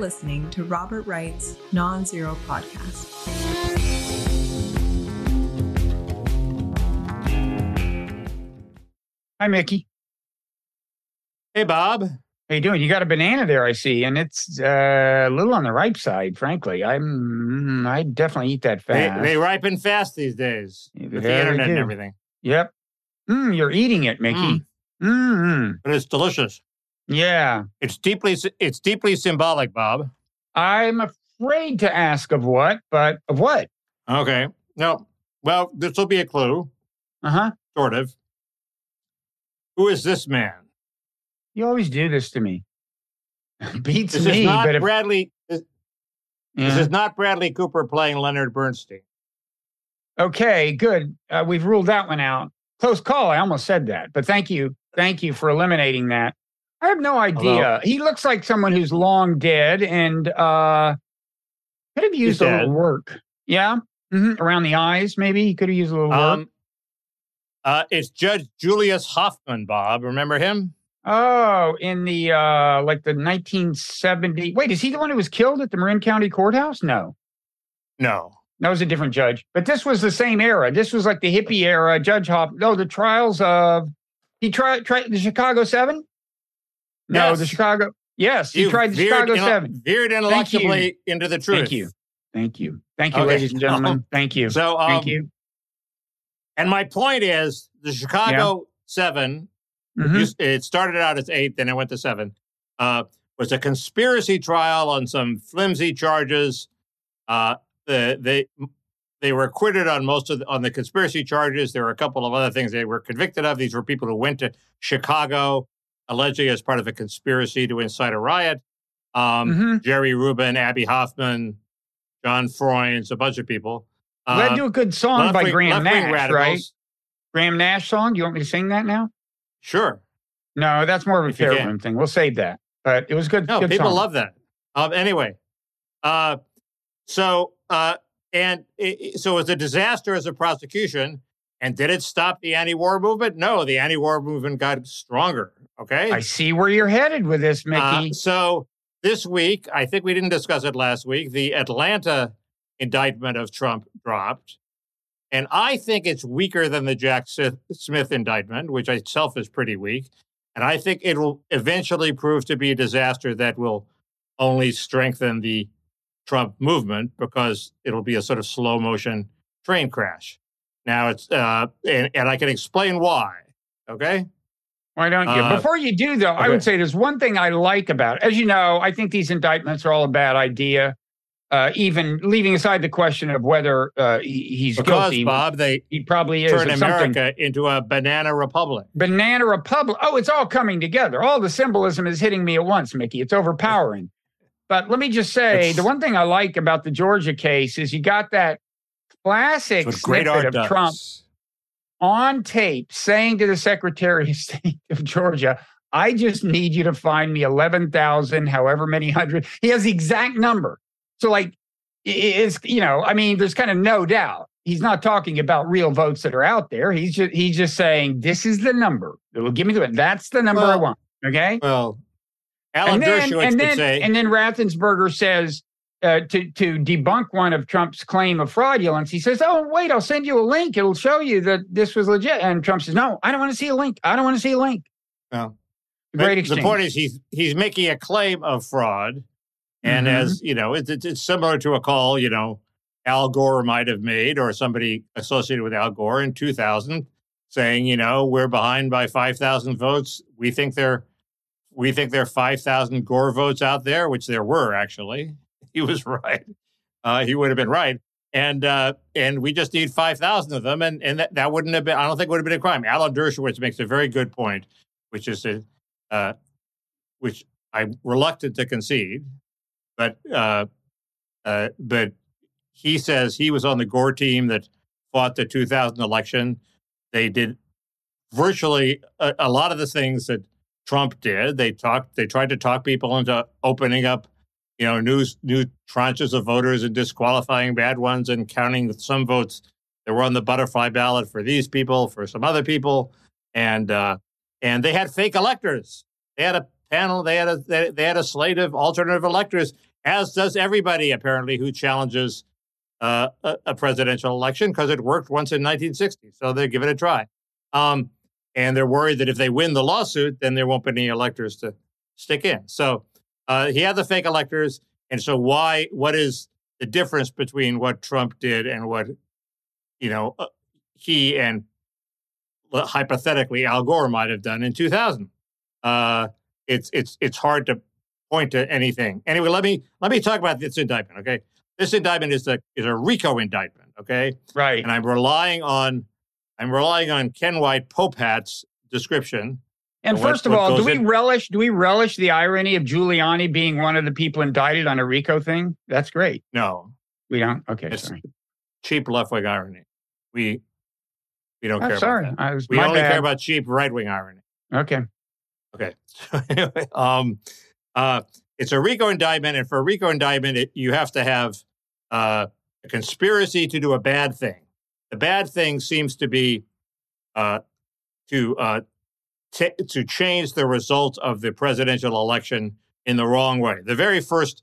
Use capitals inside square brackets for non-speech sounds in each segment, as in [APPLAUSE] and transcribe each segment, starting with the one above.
listening to Robert Wright's Nonzero Podcast. Hi, Mickey. Hey, Bob. How you doing? You got a banana there, I see, and it's uh, a little on the ripe side. Frankly, I'm I definitely eat that They, fast. they ripen fast these days with Yeah, the internet and everything. Yep. Mm, you're eating it, Mickey. Mm. Mm. But it's delicious. Yeah. It's deeply it's deeply symbolic, Bob. I'm afraid to ask of what, but of what? Okay. No. Well, this will be a clue, Uh huh. sort of. Who is this man? You always do this to me. [LAUGHS] Beats This me, is not but if Bradley. This, this is not Bradley Cooper playing Leonard Bernstein. okay, good. Uh, we've ruled that one out. Close call. I almost said that, but thank you, thank you for eliminating that. I have no idea. he looks like someone who's long dead and uh, could have used a little work. Yeah, hmm around the eyes, maybe he could have used a little work. Um, uh, it's Judge Julius Hoffman, Bob. Remember him? Oh, in the uh, like the 1970. Wait, is he the one who was killed at the Marin County Courthouse? No. No. That was a different judge. But this was the same era. This was like the hippie era. Judge Hoff. No, the trials of he tried tried the Chicago Seven. No, the Chicago. Yes, You tried the Chicago intel- Seven. Veered intellectually into the truth. Thank you, thank you, thank you, Okay. ladies and gentlemen. Thank you, So, um, thank you. And my point is, the Chicago Seven Mhm. it started out as eight, then it went to seven. Uh, was a conspiracy trial on some flimsy charges. Uh, the, they they were acquitted on most of the, on the conspiracy charges. There were a couple of other things they were convicted of. These were people who went to Chicago allegedly as part of a conspiracy to incite a riot. Um, Mhm. Jerry Rubin, Abbie Hoffman, John Froines, a bunch of people. Led Uh, to a good song by Graham Nash, radicals. right? Graham Nash song. Do you want me to sing that now? Sure. No, that's more of a Parrot Room thing. We'll save that. But it was good. No, good people song. love that. Um, anyway, uh, so uh, and it, it- so it was a disaster as a prosecution. And did it stop the anti-war movement? No, the anti-war movement got stronger. Okay. I see where you're headed with this, Uh, Mickey. so this week, I think we didn't discuss it last week. The Atlanta indictment of Trump dropped, and I think it's weaker than the Jack Smith Smith indictment, which itself is pretty weak. And I think it will eventually prove to be a disaster that will only strengthen the Trump movement because it'll be a sort of slow motion train crash. Now it's uh, and, and I can explain why. Okay. Why don't you? Uh, Before you do, though, I would say there's one thing I like about it. As you know, I think these indictments are all a bad idea. Uh, even leaving aside the question of whether uh, he- he's Because guilty, Bob, they he probably is. turn. America into a banana republic. Banana Republic. Oh, it's all coming together. All the symbolism is hitting me at once, Mickey. It's overpowering. But let me just say It's- the one thing I like about the Georgia case is you got that classic snippet of does. Trump on tape saying to the Secretary of [LAUGHS] State of Georgia, I just need you to find me 11,000, however many hundred. He has the exact number. So, like, it's, you know, I mean, there's kind of no doubt. He's not talking about real votes that are out there. He's just, he's just saying, this is the number. It'll give me the, that's the number I want. Okay. Well, Alan and then, Dershowitz and then, say, and then Raffensperger says, uh, to to debunk one of Trump's claim of fraudulence, he says, "Oh, wait, I'll send you a link. It'll show you that this was legit." And Trump says, "No, I don't want to see a link. I don't want to see a link." Well, Great exchange. the point is he's he's making a claim of fraud, and Mhm. as you know, it's, it's it's similar to a call you know Al Gore might have made or somebody associated with Al Gore in 2000, saying you know we're behind by 5,000 votes. We think there we think there are 5,000 Gore votes out there, which there were actually. [LAUGHS] He was right. Uh, he would have been right. And uh, and we just need five thousand of them, and and that, that wouldn't have been. I don't think would have been a crime. Alan Dershowitz makes a very good point, which is that, uh, which I'm reluctant to concede, but uh, uh, but he says he was on the Gore team that fought the 2000 election. They did virtually a, a lot of the things that Trump did. They talked. They tried to talk people into opening up, you know, new new tranches of voters and disqualifying bad ones and counting some votes that were on the butterfly ballot for these people, for some other people, and uh, and they had fake electors. They had a panel. They had a they, they had a slate of alternative electors, as does everybody apparently who challenges uh, a, a, presidential election because it worked once in 1960. So they give it a try. Um, and they're worried that if they win the lawsuit, then there won't be any electors to stick in. So uh, he had the fake electors. And so why? What is the difference between what Trump did and what you know uh, he and hypothetically Al Gore might have done in 2000? Uh, it's it's it's hard to point to anything. Anyway, let me let me talk about this indictment. Okay, this indictment is a is a RICO indictment. Okay, right. And I'm relying on I'm relying on Ken White Popehat's description. And first of all, do we in, relish do we relish the irony of Giuliani being one of the people indicted on a RICO thing? That's great. No, we don't. Okay, it's sorry. cheap left wing irony. We we don't oh, care. Sorry, about that. we only bad. care about cheap right wing irony. Okay. Okay. [LAUGHS] um, uh, it's a RICO indictment, and for a RICO indictment, it, you have to have uh, a conspiracy to do a bad thing. The bad thing seems to be uh, to uh, t- to change the result of the presidential election in the wrong way. The very first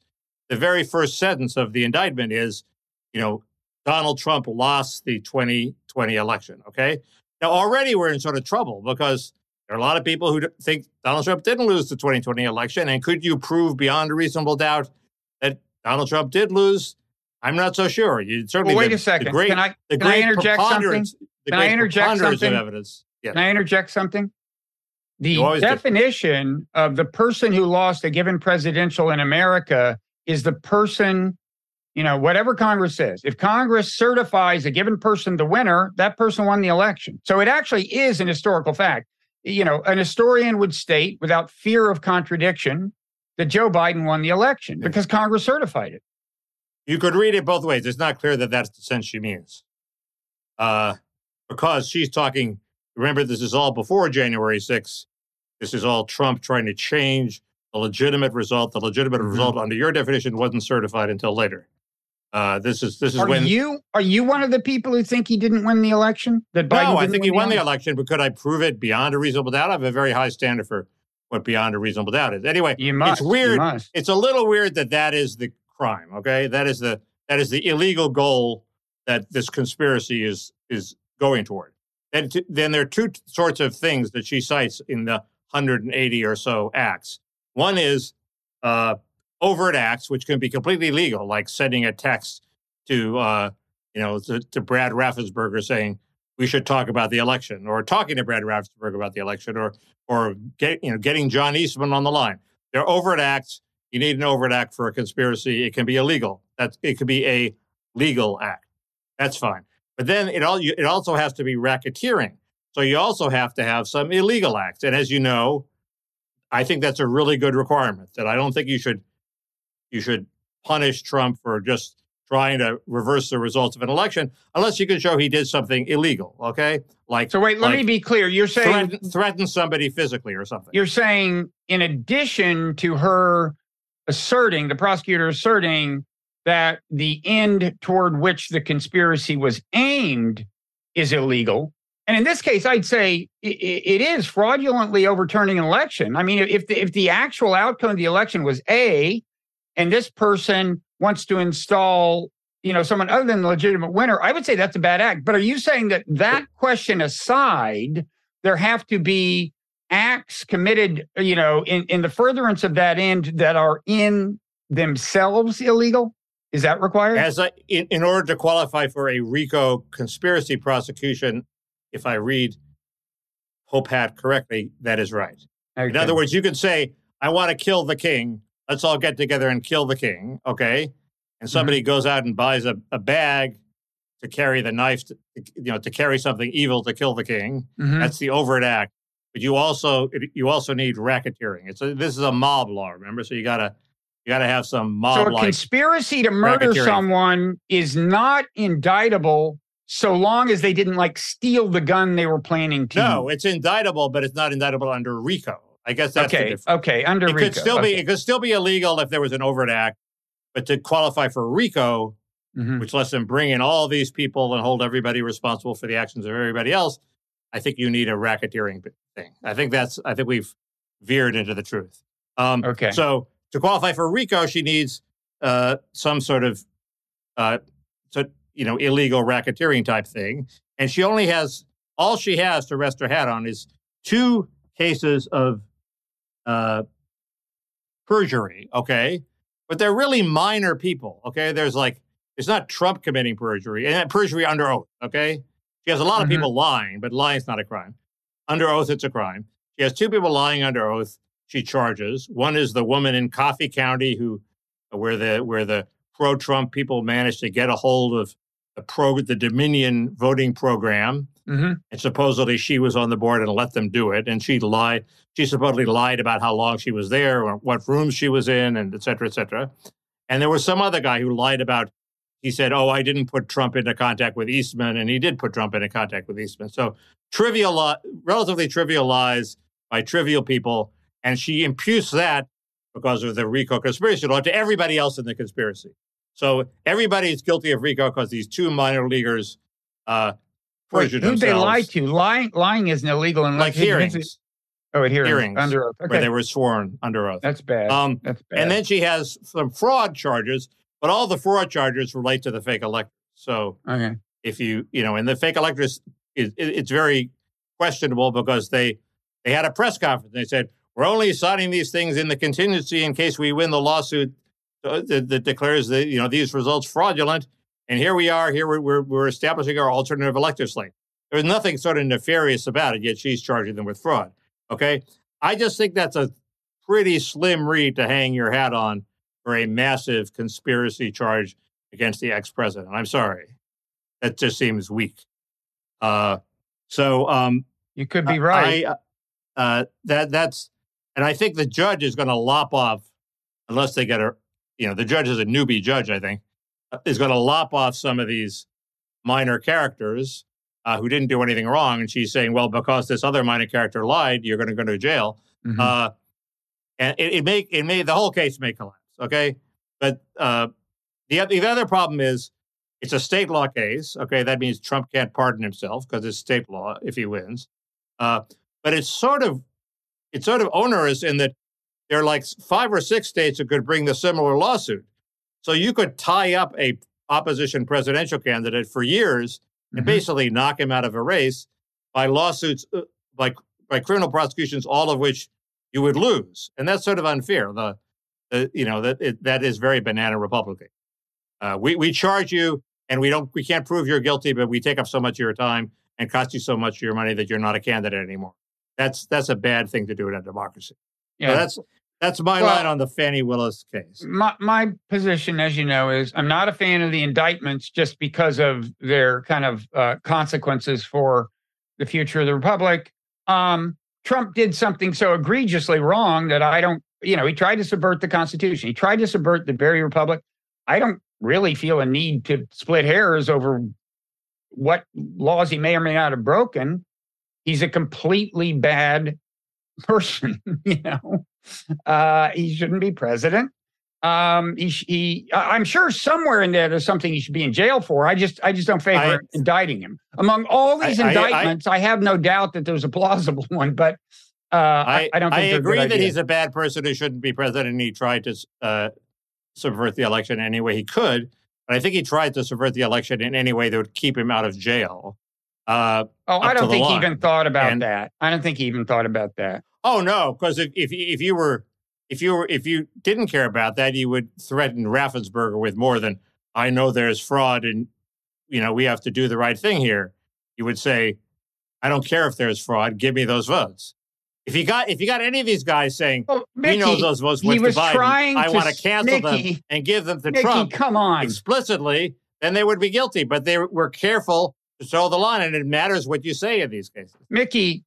the very first sentence of the indictment is, you know, Donald Trump lost the 2020 election. Okay, now already we're in sort of trouble because there are a lot of people who think Donald Trump didn't lose the 2020 election. And could you prove beyond a reasonable doubt that Donald Trump did lose? I'm not so sure. You certainly well, wait the, a second. Great, can I, can I interject something? Can I interject something? evidence. Yes. Can I interject something? The definition of the person who lost a given presidential in America is the person, you know, whatever Congress says. If Congress certifies a given person the winner, that person won the election. So it actually is an historical fact you know, an historian would state without fear of contradiction that Joe Biden won the election because Congress certified it. You could read it both ways. It's not clear that that's the sense she means. Uh, because she's talking, remember, this is all before January 6th. This is all Trump trying to change the legitimate result. The legitimate mm-hmm. result, under your definition, wasn't certified until later. Uh, this is this is are when you are you one of the people who think he didn't win the election? That Biden no, I think he won the election, but could I prove it beyond a reasonable doubt? I have a very high standard for what beyond a reasonable doubt is. Anyway, you must, it's weird. Must. It's a little weird that that is the crime. Okay, that is the that is the illegal goal that this conspiracy is is going toward. And t- then there are two t- sorts of things that she cites in the 180 or so acts. One is uh, overt acts, which can be completely legal, like sending a text to, uh, you know, to, to, Brad Raffensperger saying we should talk about the election, or talking to Brad Raffensperger about the election, or or get, you know getting John Eastman on the line. They're overt acts. You need an overt act for a conspiracy. It can be illegal. That it could be a legal act. That's fine. But then it all it also has to be racketeering. So you also have to have some illegal acts. And as you know, I think that's a really good requirement. That I don't think you should you should punish Trump for just trying to reverse the results of an election unless you can show he did something illegal. Okay, like so. Wait, let like me be clear. You're saying threaten, threaten somebody physically or something. You're saying in addition to her asserting, the prosecutor asserting that the end toward which the conspiracy was aimed is illegal. And in this case, I'd say it, is fraudulently overturning an election. I mean, if the, if the actual outcome of the election was A, and this person wants to install you know someone other than the legitimate winner i would say that's a bad act but are you saying that that question aside there have to be acts committed you know in, in the furtherance of that end that are in themselves illegal is that required as a, in, in order to qualify for a rico conspiracy prosecution if i read Popehat correctly that is right okay. in other words you could say i want to kill the king let's all get together and kill the king, okay? And somebody mm-hmm. goes out and buys a, a bag to carry the knife, to, you know, to carry something evil to kill the king. Mm-hmm. That's the overt act. But you also you also need racketeering. It's a, this is a mob law, remember? So you gotta you gotta have some mob. So a conspiracy to murder someone is not indictable so long as they didn't like steal the gun they were planning to. No, it's indictable, but it's not indictable under RICO. I guess that's okay. Okay, under it RICO. could still okay. be it could still be illegal if there was an overt act, but to qualify for RICO, mm-hmm. which lets them bring in all these people and hold everybody responsible for the actions of everybody else, I think you need a racketeering thing. I think that's I think we've veered into the truth. Um, okay. So to qualify for RICO, she needs uh, some sort of, uh, so, you know, illegal racketeering type thing. And she only has, all she has to rest her hat on is two cases of uh, perjury, okay? But they're really minor people, okay? There's like, it's not Trump committing perjury, and perjury under oath, okay? She has a lot of mm-hmm. people lying, but lying is not a crime. Under oath, it's a crime. She has two people lying under oath. She charges. One is the woman in Coffee County who, where the where the pro-Trump people managed to get a hold of the pro the Dominion voting program, mm-hmm. and supposedly she was on the board and let them do it. And she lied. She supposedly lied about how long she was there, or what rooms she was in, and et cetera, et cetera. And there was some other guy who lied about. He said, "Oh, I didn't put Trump into contact with Eastman," and he did put Trump into contact with Eastman. So trivial, relatively trivial lies by trivial people, and she imputes that because of the RICO conspiracy law to everybody else in the conspiracy. So everybody is guilty of RICO because these two minor leaguers uh, perjured Who they lie to? Lying, lying isn't illegal unless like hearings. Oh, at hearings, hearings under oath. Okay. Where they were sworn under oath. That's bad. Um, That's bad. And then she has some fraud charges, but all the fraud charges relate to the fake electors. So okay. if you, you know, and the fake electors, it, it, it's very questionable because they they had a press conference. They said, we're only signing these things in the contingency in case we win the lawsuit uh, that, that declares that, you know, these results fraudulent. And here we are, here we're, we're, we're establishing our alternative elector slate. There's nothing sort of nefarious about it, yet she's charging them with fraud. Okay. I just think that's a pretty slim read to hang your hat on for a massive conspiracy charge against the ex president. I'm sorry. That just seems weak. Uh, so um, you could be right. I, uh, that that's, and I think the judge is going to lop off, unless they get a, you know, the judge is a newbie judge. I think uh, is going to lop off some of these minor characters uh, who didn't do anything wrong, and she's saying, well, because this other minor character lied, you're going to go to jail. Mm-hmm. Uh, and it, it may it may the whole case may collapse. Okay, but uh, the the other problem is it's a state law case. Okay, that means Trump can't pardon himself because it's state law if he wins. Uh, but it's sort of it's sort of onerous in that there are like five or six states that could bring the similar lawsuit. So you could tie up a opposition presidential candidate for years and mm-hmm. basically knock him out of a race by lawsuits, uh, by by criminal prosecutions, all of which you would lose, and that's sort of unfair. The, the you know that it, that is very banana Republican. Uh, we we charge you, and we don't we can't prove you're guilty, but we take up so much of your time and cost you so much of your money that you're not a candidate anymore. That's that's a bad thing to do in a democracy. Yeah, so that's that's my well, line on the Fani Willis case. My my position, as you know, is I'm not a fan of the indictments just because of their kind of uh, consequences for the future of the republic. Um, Trump did something so egregiously wrong that I don't, you know, he tried to subvert the Constitution. He tried to subvert the very republic. I don't really feel a need to split hairs over what laws he may or may not have broken he's a completely bad person. [LAUGHS] you know, uh, he shouldn't be president. Um, he, he, I'm sure somewhere in there there's something he should be in jail for. I just, I just don't favor I, indicting him. Among all these I, indictments, I, I, have no doubt that there's a plausible [LAUGHS] one, but uh, I, don't. I agree that he's a bad person who shouldn't be president. And he tried to uh, subvert the election any way he could, but I think he tried to subvert the election in any way that would keep him out of jail. Uh, oh, I don't think line. he even thought about and, that. I don't think he even thought about that. Oh no, because if, if if you were if you were if you didn't care about that, you would threaten Raffensperger with more than I know there's fraud and you know we have to do the right thing here. You would say, I don't care if there's fraud. Give me those votes. If you got if you got any of these guys saying well, Mickey, we know those votes went to Biden, I want to cancel Mickey, them and give them to Mickey, Trump. Come on, explicitly, then they would be guilty. But they were careful to toe the line, and it matters what you say in these cases. Mickey,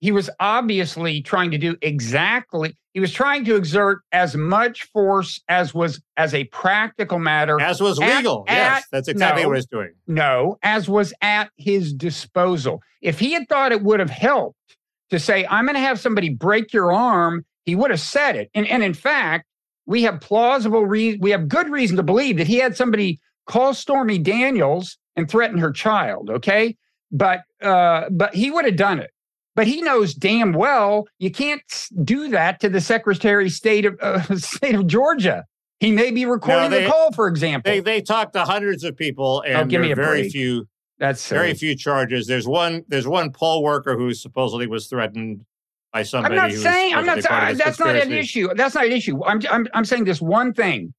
he was obviously trying to do exactly. He was trying to exert as much force as was as a practical matter, as was legal. At, yes, that's exactly no, what he's doing. No, as was at his disposal. If he had thought it would have helped to say, "I'm going to have somebody break your arm," he would have said it. And and in fact, we have plausible reason. We have good reason to believe that he had somebody call Stormy Daniels and threaten her child. Okay, but uh, but he would have done it. But he knows damn well you can't do that to the Secretary of State of uh, [LAUGHS] State of Georgia. He may be recording they- the call, for example. They they talked to hundreds of people, and Oh, give me there are a very break. few That's very few charges. There's one there's one poll worker who supposedly was threatened by somebody. I'm not saying I'm not supposedly part of saying that's not an issue. That's not an issue. I'm, I'm I'm saying this one thing.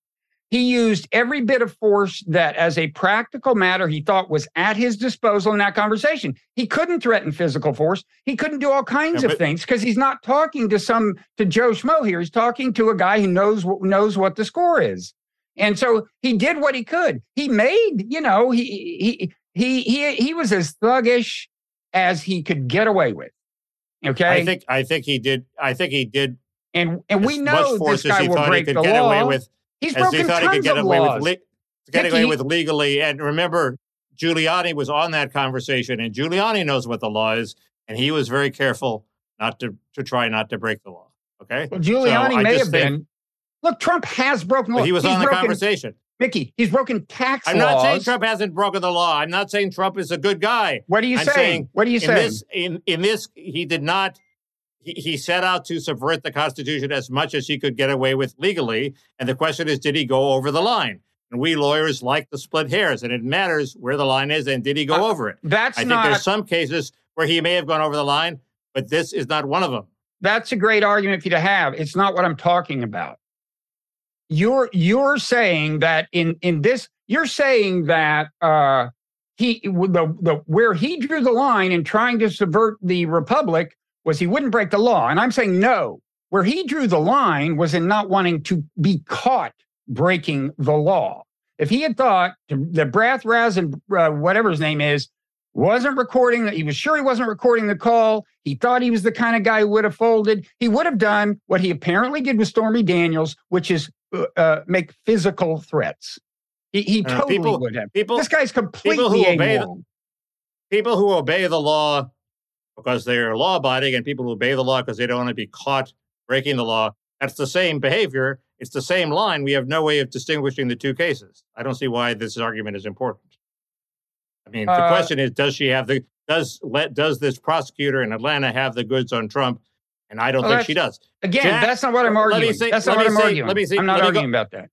He used every bit of force that, as a practical matter, he thought was at his disposal in that conversation. He couldn't threaten physical force. He couldn't do all kinds Yeah, of things because he's not talking to some to Joe Schmo here. He's talking to a guy who knows knows what the score is, and so he did what he could. He made, you know, he he he he he was as thuggish as he could get away with. Okay, I think I think he did. I think he did and and we know this guy will break could the get law. away with. He's As he broken thought he tons could get away laws. with. Le- get away with legally. And remember, Giuliani was on that conversation, and Giuliani knows what the law is, and he was very careful not to to try not to break the law. Okay, well, Giuliani So may have think- been. Look, Trump has broken he was He's on the broken, conversation. Mickey, he's broken tax I'm laws. not saying Trump hasn't broken the law. I'm not saying Trump is a good guy. What are you saying? saying What are you in saying? this in in this he did not he, set out to subvert the constitution as much as he could get away with legally and the question is did he go over the line and we lawyers like to split hairs and it matters where the line is and did he go Uh, over it That's i think not. there's some cases where he may have gone over the line but this is not one of them That's a great argument for you to have. It's not what I'm talking about. You're you're saying that in in this you're saying that uh he the the where he drew the line in trying to subvert the republic was he wouldn't break the law. And I'm saying no. Where he drew the line was in not wanting to be caught breaking the law. If he had thought that Brath Raz and uh, whatever his name is wasn't recording that he was sure he wasn't recording the call he thought he was the kind of guy who would have folded he would have done what he apparently did with stormy daniels which is uh, uh, make physical threats. He, he I know, people- would have. people this guy's completely people who obey the- people who obey the law because they're law abiding and people who obey the law because they don't want to be caught breaking the law. That's the same behavior. It's the same line. We have no way of distinguishing the two cases. I don't see why this argument is important. I mean the Uh, question is does she have the does let does this prosecutor in atlanta have the goods on trump? And i don't Well, think she does. again Jack, that's not what i'm let arguing. say- that's not let what me i'm say- arguing. let me see. i'm not let me go- arguing about that.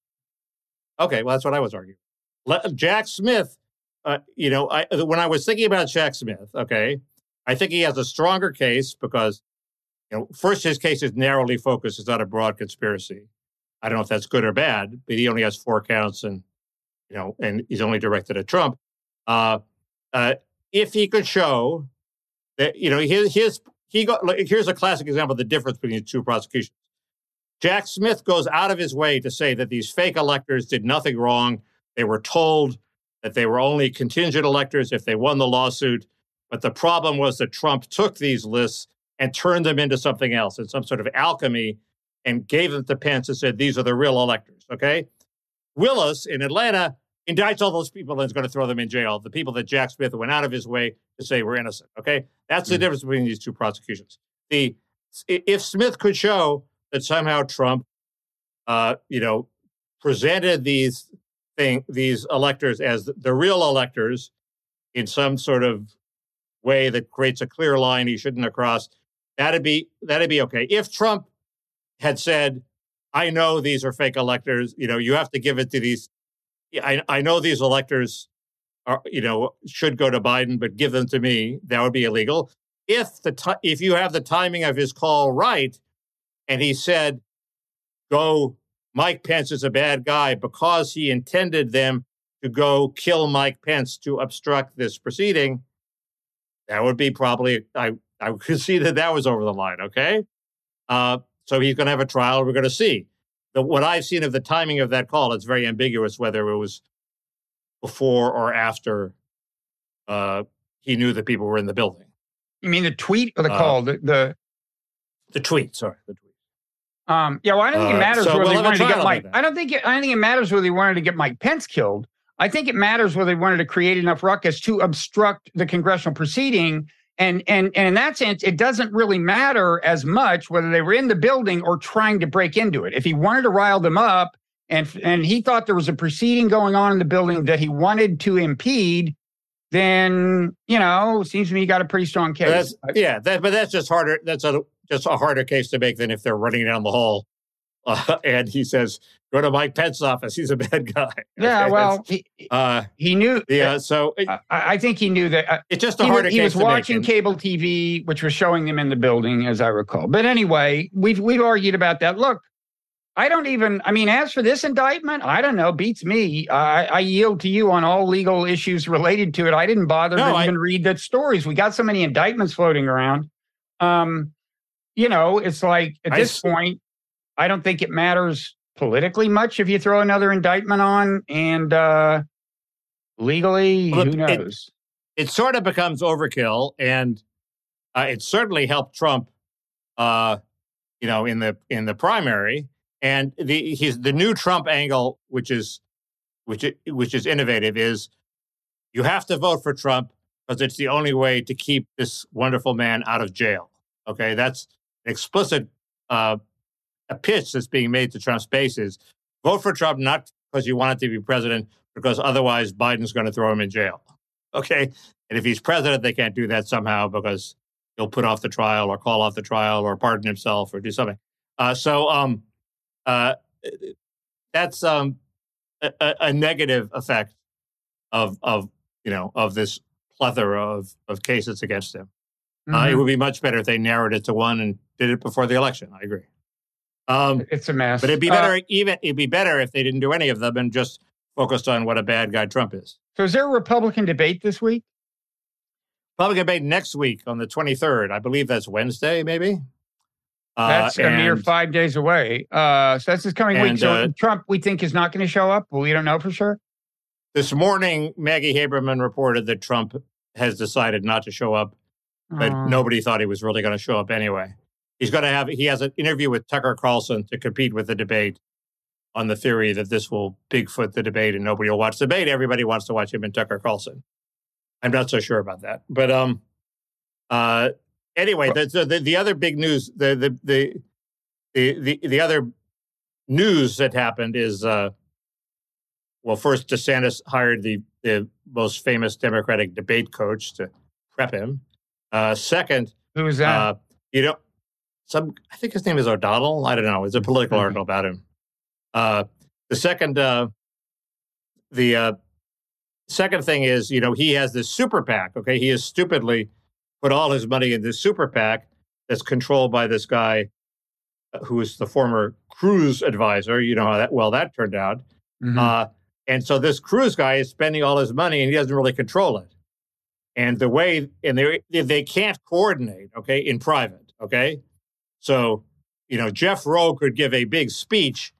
Okay, well, that's what I was arguing. Le- Jack Smith, uh, you know, I, when I was thinking about Jack Smith, okay, I think he has a stronger case because, you know, first his case is narrowly focused; it's not a broad conspiracy. I don't know if that's good or bad, but he only has four counts, and you know, and he's only directed at Trump. Uh, uh, if he could show that, you know, his his he got here's a classic example of the difference between the two prosecutions. Jack Smith goes out of his way to say that these fake electors did nothing wrong. They were told that they were only contingent electors if they won the lawsuit. But the problem was that Trump took these lists and turned them into something else, in some sort of alchemy, and gave them to Pence and said, these are the real electors. Okay. Willis in Atlanta indicts all those people and is going to throw them in jail. The people that Jack Smith went out of his way to say were innocent. Okay. That's the Mhm. difference between these two prosecutions. The if Smith could show that somehow Trump, uh, you know, presented these thing these electors as the real electors in some sort of way that creates a clear line he shouldn't have crossed, that'd be that'd be okay. If Trump had said, "I know these are fake electors," you know, you have to give it to these. I I know these electors are you know should go to Biden, but give them to me. That would be illegal. If the ti if you have the timing of his call right, and he said, "Go, Mike Pence is a bad guy because he intended them to go kill Mike Pence to obstruct this proceeding," that would be probably I I [LAUGHS] could see that that was over the line. Okay, uh, so he's going to have a trial. We're going to see. The, what I've seen of the timing of that call, it's very ambiguous whether it was before or after uh, he knew that people were in the building. you mean the tweet or the Uh, call the, the The tweet, sorry, the tweet. Um, yeah, well, I don't think it Uh, matters so whether we'll they wanted to get Mike. I don't think it, I don't think it matters whether they wanted to get Mike Pence killed. I think it matters whether they wanted to create enough ruckus to obstruct the congressional proceeding. And and and in that sense, it doesn't really matter as much whether they were in the building or trying to break into it. If he wanted to rile them up, and and he thought there was a proceeding going on in the building that he wanted to impede, then you know, seems to me you got a pretty strong case. That's, yeah, that, but that's just harder. That's a just a harder case to make than if they're running down the hall uh, [LAUGHS] and he says, "Go to Mike Pence's office. He's a [LAUGHS] bad guy." Yeah, Okay, well, he, uh, he knew. yeah. So it- I, I think he knew that. Uh, it's just a he, harder was, he was watching cable TV, which was showing them in the building, as I recall. But anyway, we've we've argued about that. Look, I don't even. I mean, as for this indictment, I don't know. Beats me. I, I yield to you on all legal issues related to it. I didn't bother No, to I- even read the stories. We got so many indictments floating around. Um, you know, it's like at this s- point, I don't think it matters politically much if you throw another indictment on, and uh, legally, Well, who knows? it sort of becomes overkill, and uh, it certainly helped Trump, uh, you know, in the in the primary. And the he's the new Trump angle, which is which which is innovative, is you have to vote for Trump because it's the only way to keep this wonderful man out of jail. Okay, that's an explicit uh, a pitch that's being made to Trump's bases. Vote for Trump not because you want it to be president, because otherwise Biden's going to throw him in jail. [LAUGHS] Okay, and if he's president, they can't do that somehow because he'll put off the trial or call off the trial or pardon himself or do something. Uh, so um, uh, that's um, a, a- negative effect of of you know of this plethora of of cases against him. Uh, Mhm. it would be much better if they narrowed it to one and did it before the election. I agree. Um, it's a mess. but it'd be Uh, better even it'd be better if they didn't do any of them and just focused on what a bad guy Trump is. so, is there a Republican debate this week? Public debate next week on the 23rd. I believe that's Wednesday, maybe. Uh, That's a mere five days away. Uh, so that's this coming week. So uh, Trump, we think, is not going to show up. Well, we don't know for sure. This morning, Maggie Haberman reported that Trump has decided not to show up, but Uh, nobody thought he was really going to show up anyway. He's going to have he has an interview with Tucker Carlson to compete with the debate on the theory that this will Bigfoot the debate and nobody will watch the debate. Everybody wants to watch him and Tucker Carlson. I'm not so sure about that, but um, uh, anyway, the the, the, the other big news, the the the the the, the other news that happened is uh, well, first DeSantis hired the the most famous Democratic debate coach to prep him. Uh, second, Who is that? uh, you know, some I think his name is O'Donnell. I don't know. It's a political Okay. article about him. Uh, the second, uh, the uh, second thing is, you know, he has this super PAC. Okay, he has stupidly put all his money in this super PAC that's controlled by this guy uh, who is the former Cruz advisor. You know how that well that turned out. Mhm. Uh, and so this Cruz guy is spending all his money and he doesn't really control it. And the way, and they they can't coordinate, okay, in private, okay. So, you know, Jeff Roe could give a big speech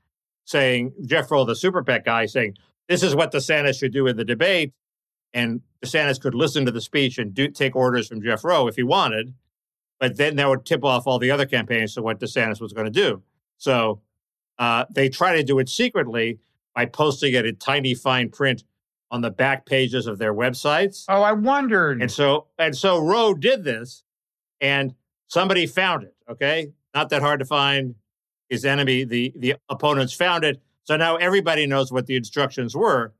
saying, Jeff Roe, the super PAC guy, saying, this is what the DeSantis should do in the debate. And the DeSantis could listen to the speech and do, take orders from Jeff Roe if he wanted. But then that would tip off all the other campaigns to what DeSantis was going to do. So uh, they try to do it secretly by posting it in tiny fine print on the back pages of their websites. oh, I wondered. And so and so Roe did this and somebody found it, okay? Not that hard to find. His enemy, the the opponents found it. So now everybody knows what the instructions were.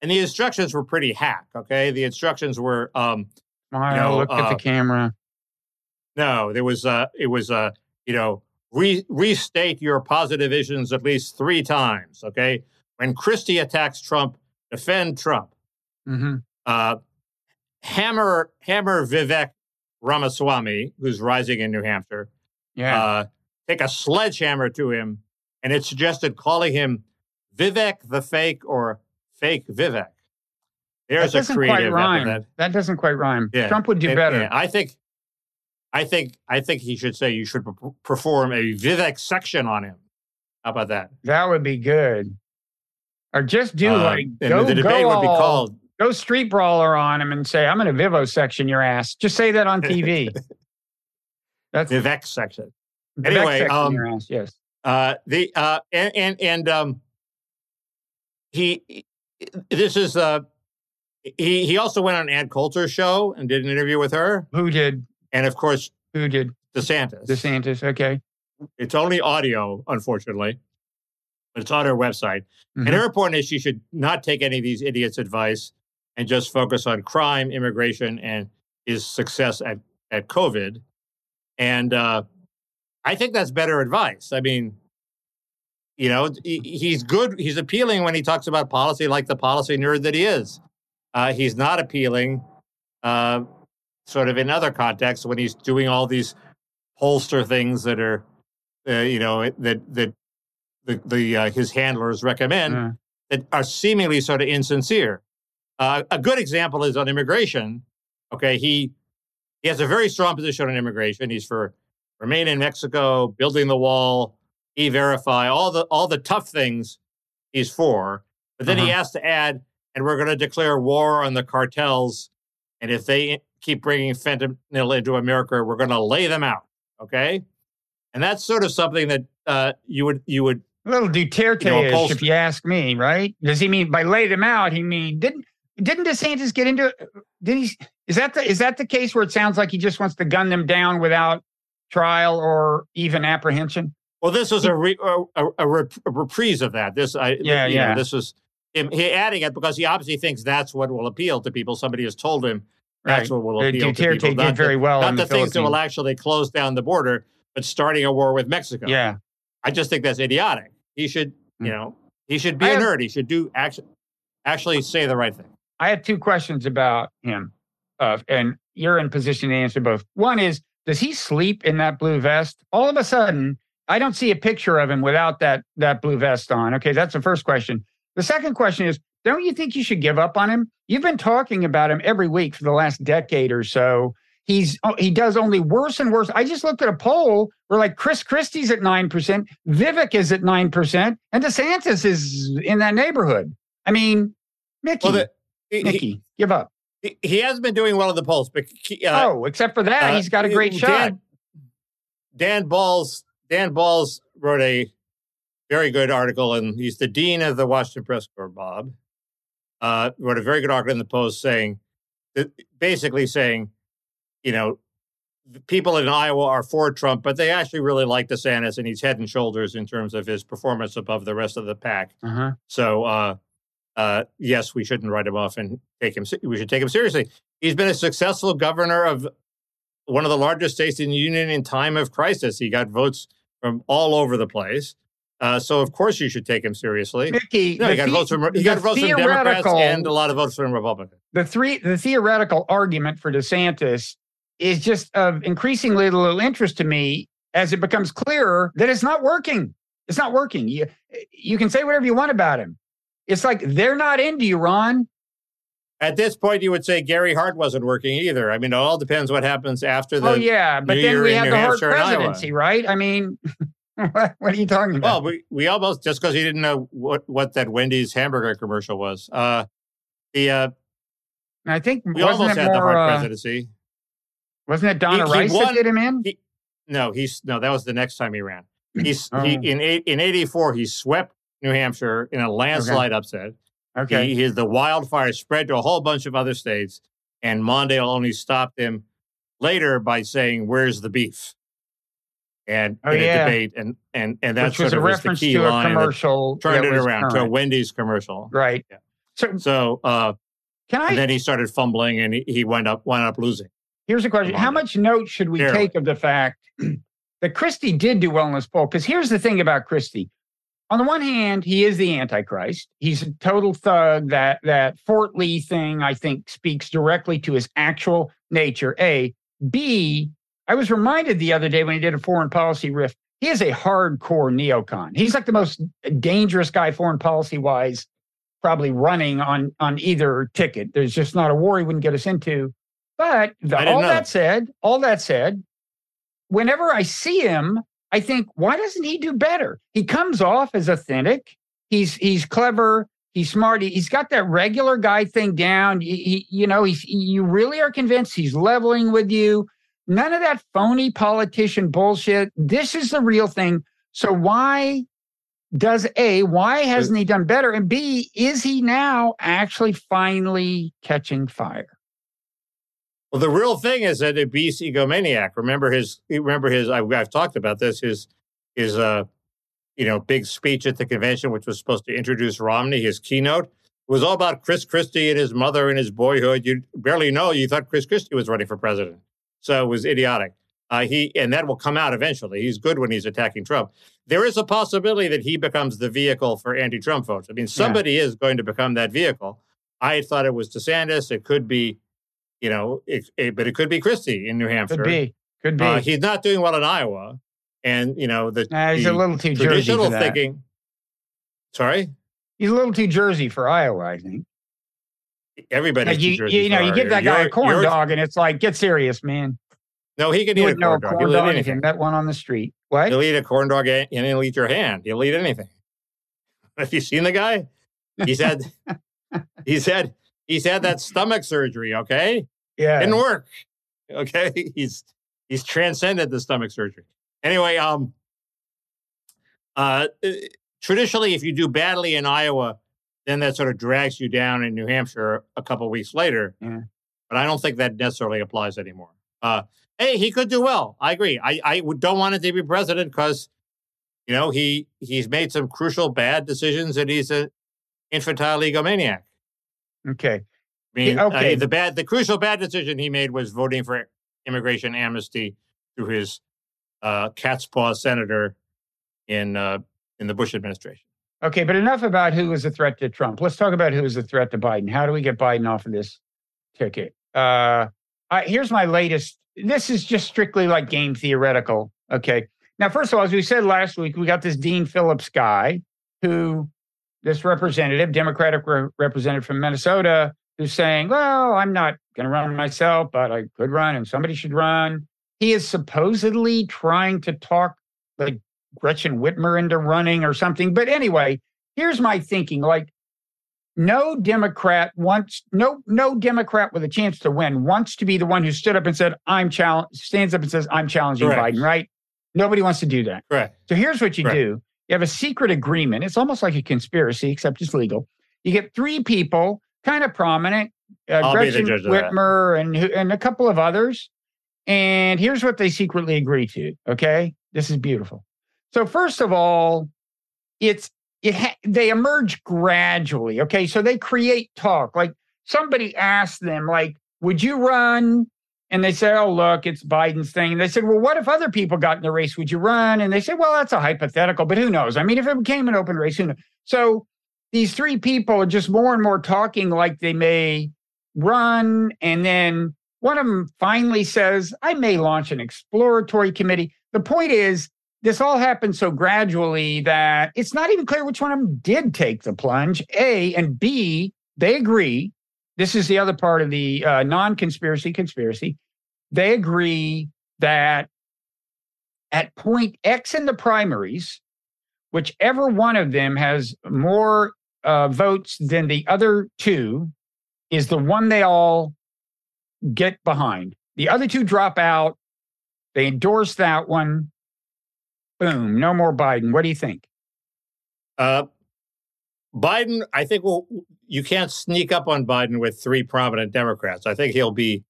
And the instructions were pretty hack, okay? The instructions were um Smile, know, look at uh, the camera. no, there was uh it was uh you know re- restate your positive visions at least 3 times, okay? When Christie attacks Trump, defend Trump. hmm uh, hammer hammer Vivek Ramaswamy, who's rising in New Hampshire, Yeah. uh, take a sledgehammer to him, and it suggested calling him Vivek the Fake or Fake Vivek. that There's a doesn't quite creative rhyme. epithet. That doesn't quite rhyme. Yeah. Trump would do And- better. yeah, I think, I think, I think he should say you should per- perform a Vivek section on him. How about that? That would be good. Or just do Uh, like go, the debate go would be all- called go street brawler on him and say, "I'm going to Vivo section your ass." Just say that on [LAUGHS] TV. That's Vivek section. Vivek anyway, section um, your ass. Yes. Uh, the uh, and and and um, he this is uh, he he also went on Ann Coulter's show and did an interview with her, Who did? and of course Who did? DeSantis. DeSantis. Okay. It's only audio, unfortunately, but it's on her website. Mhm. And her point is she should not take any of these idiots' advice and just focus on crime, immigration, and his success at at COVID. And uh, I think that's better advice. I mean, you know, he's good. He's appealing when he talks about policy, like the policy nerd that he is. Uh, he's not appealing, uh, sort of in other contexts when he's doing all these holster things that are, uh, you know, that that the the uh, his handlers recommend Yeah. that are seemingly sort of insincere. Uh, a good example is on immigration. Okay, he he has a very strong position on immigration. He's for remain in Mexico, building the wall, e-verify, all the all the tough things he's for. But then he Uh-huh. has to add, and we're going to declare war on the cartels. And if they keep bringing fentanyl into America, we're going to lay them out. Okay, and that's sort of something that uh, you would you would A little Duterte-ish, You know, if you ask me, right? Does he mean by lay them out? He mean didn't didn't DeSantis get into? Did he? Is that the is that the case where it sounds like he just wants to gun them down without trial or even apprehension? Well, this was a, re, a, a, rep- a reprise of that. This, I, Yeah, you know, yeah. this was him he adding it because he obviously thinks that's what will appeal to people. Somebody has told him that's Right. what will appeal to Duterte people. did Not very the, well not the the things that will actually close down the border, but starting a war with Mexico. Yeah, I just think that's idiotic. He should, you Mm. know, he should be I a have- nerd. He should do actually actually say the right thing. I have two questions about him, uh, and you're in position to answer both. One is, does he sleep in that blue vest? All of a sudden, I don't see a picture of him without that that blue vest on. Okay, that's the first question. The second question is, don't you think you should give up on him? You've been talking about him every week for the last decade or so. He's oh, he does only worse and worse. I just looked at a poll where like Chris Christie's at nine percent, Vivek is at nine percent, and DeSantis is in that neighborhood. I mean, Mickey, Well, the, he, give up. he- he has been doing well in the polls, but uh, oh, except for that, Uh, he's got a great Dan, shot. Dan Balz Dan Balz wrote a very good article, and he's the dean of the Washington Press Corps. Bob uh, wrote a very good article in the Post saying, basically saying, you know, the people in Iowa are for Trump, but they actually really like DeSantis, and he's head and shoulders in terms of his performance above the rest of the pack. Uh-huh. So, uh, uh, yes, we shouldn't write him off and take him. We should take him seriously. He's been a successful governor of one of the largest states in the union in time of crisis. He got votes from all over the place. Uh, so, of course, you should take him seriously. Mickey, No, he got the- votes from he got votes from Democrats and a lot of votes from Republicans. the three the theoretical argument for DeSantis is just of increasingly little interest to me as it becomes clearer that it's not working. It's not working. You you can say whatever you want about him. It's like they're not into you, Ron. At this point, you would say Gary Hart wasn't working either. I mean, it all depends what happens after the. oh yeah, but New then we have New the Hart Hampshire Iowa. presidency, right? I mean, [LAUGHS] what, are you talking about? Well, we, we almost just because he didn't know what, what that Wendy's hamburger commercial was. Uh, the uh, I think we wasn't almost had the more? Hart Uh, presidency. wasn't it Donna He- he Rice won- that did him in? he- No, he's no. That was the next time he ran. He's Oh. he in in '84. He swept New Hampshire in a landslide upset. Okay. He, he the wildfire spread to a whole bunch of other states, and Mondale only stopped him later by saying, "Where's the beef?" And Oh, in a debate, and and and that Which was sort a of was the reference key to a commercial. turned it around to a. Wendy's commercial. Right. Yeah. So So uh, can I and then he started fumbling, and he, he wound up wound up losing. Here's a question. How much note should we Barely. take of the fact [CLEARS THROAT] that Christie did do well in this poll? Because here's the thing about Christie. On the one hand, he is the Antichrist. He's a total thug. That that Fort Lee thing, I think, speaks directly to his actual nature. A. B. I was reminded the other day when he did a foreign policy riff, he is a hardcore neocon. He's like the most dangerous guy foreign policy wise, probably running on on either ticket. There's just not a war he wouldn't get us into. But the, all know that that. said, all that said, whenever I see him, I think, why doesn't he do better? He comes off as authentic. He's he's clever. He's smart. He, he's got that regular guy thing down. He, he- you know, he's you really are convinced he's leveling with you. None of that phony politician bullshit. This is the real thing. So why does A, why hasn't he done better? And B, is he now actually finally catching fire? Well, the real thing is that a beast egomaniac. Remember his. Remember his. I, I've talked about this. His his uh, you know, big speech at the convention, which was supposed to introduce Romney. His keynote it was all about Chris Christie and his mother and his boyhood. You barely know. You thought Chris Christie was running for president, so it was idiotic. Uh, he and that will come out eventually. He's good when he's attacking Trump. There is a possibility that he becomes the vehicle for anti-Trump votes. I mean, somebody yeah. is going to become that vehicle. I thought it was DeSantis. It could be, you know, it, it, but it could be Christie in New Hampshire. Could be. Could be. Uh, he's not doing well in Iowa, and you know the, nah, he's the a little too traditional thinking. Sorry, he's a little too Jersey for Iowa. I think. Everybody, you, you, know, you give that guy a corn dog, and it's like, get serious, man. No, he can eat a corn, dog. Corn dog anything. That one on the street. What? He'll eat a corn dog and he'll eat your hand. He'll eat anything. [LAUGHS] Have you seen the guy? He's had [LAUGHS] he's had he's had that stomach surgery. Okay. Yeah. Didn't work. [LAUGHS] Okay. He's he's transcended the stomach surgery. Anyway, um, uh, traditionally, if you do badly in Iowa, then that sort of drags you down in New Hampshire a couple weeks later. Yeah. But I don't think that necessarily applies anymore. Uh, hey, he could do well. I agree. I, I don't want him to be president because, you know, he he's made some crucial bad decisions and he's an infantile egomaniac. Okay. I mean, okay. Uh, the bad, the crucial bad decision he made was voting for immigration amnesty through his uh, cat's paw senator in uh, in the Bush administration. Okay, but enough about who was a threat to Trump. Let's talk about who was a threat to Biden. How do we get Biden off of this ticket? Uh, I, here's my latest this is just strictly like game theoretical. Okay. Now, first of all, as we said last week, we got this Dean Phillips guy who, this representative, Democratic re- representative from Minnesota, who's saying, well, I'm not going to run myself, but I could run and somebody should run. He is supposedly trying to talk like Gretchen Whitmer into running or something. But anyway, here's my thinking like, no Democrat wants no no Democrat with a chance to win wants to be the one who stood up and said I'm challenge stands up and says I'm challenging Correct. Biden, right? Nobody wants to do that. Right. So here's what you Correct. do. You have a secret agreement. It's almost like a conspiracy, except it's legal. You get three people, kind of prominent, uh, Gretchen Whitmer and and a couple of others. And here's what they secretly agree to. Okay, this is beautiful. So first of all, it's it ha- they emerge gradually. Okay, so they create talk. Like somebody asked them, like, "Would you run?" And they said, "Oh, look, it's Biden's thing." And they said, "Well, what if other people got in the race? Would you run?" And they said, "Well, that's a hypothetical, but who knows? I mean, if it became an open race, who knows?" So these three people are just more and more talking like they may run, and then one of them finally says, "I may launch an exploratory committee." The point is, this all happened so gradually that it's not even clear which one of them did take the plunge. A and B, they agree. This is the other part of the uh, non conspiracy conspiracy. They agree that at point X in the primaries, whichever one of them has more uh, votes than the other two is the one they all get behind. The other two drop out. They endorse that one. Boom. No more Biden. What do you think? Uh, Biden, I think well, you can't sneak up on Biden with three prominent Democrats. I think he'll be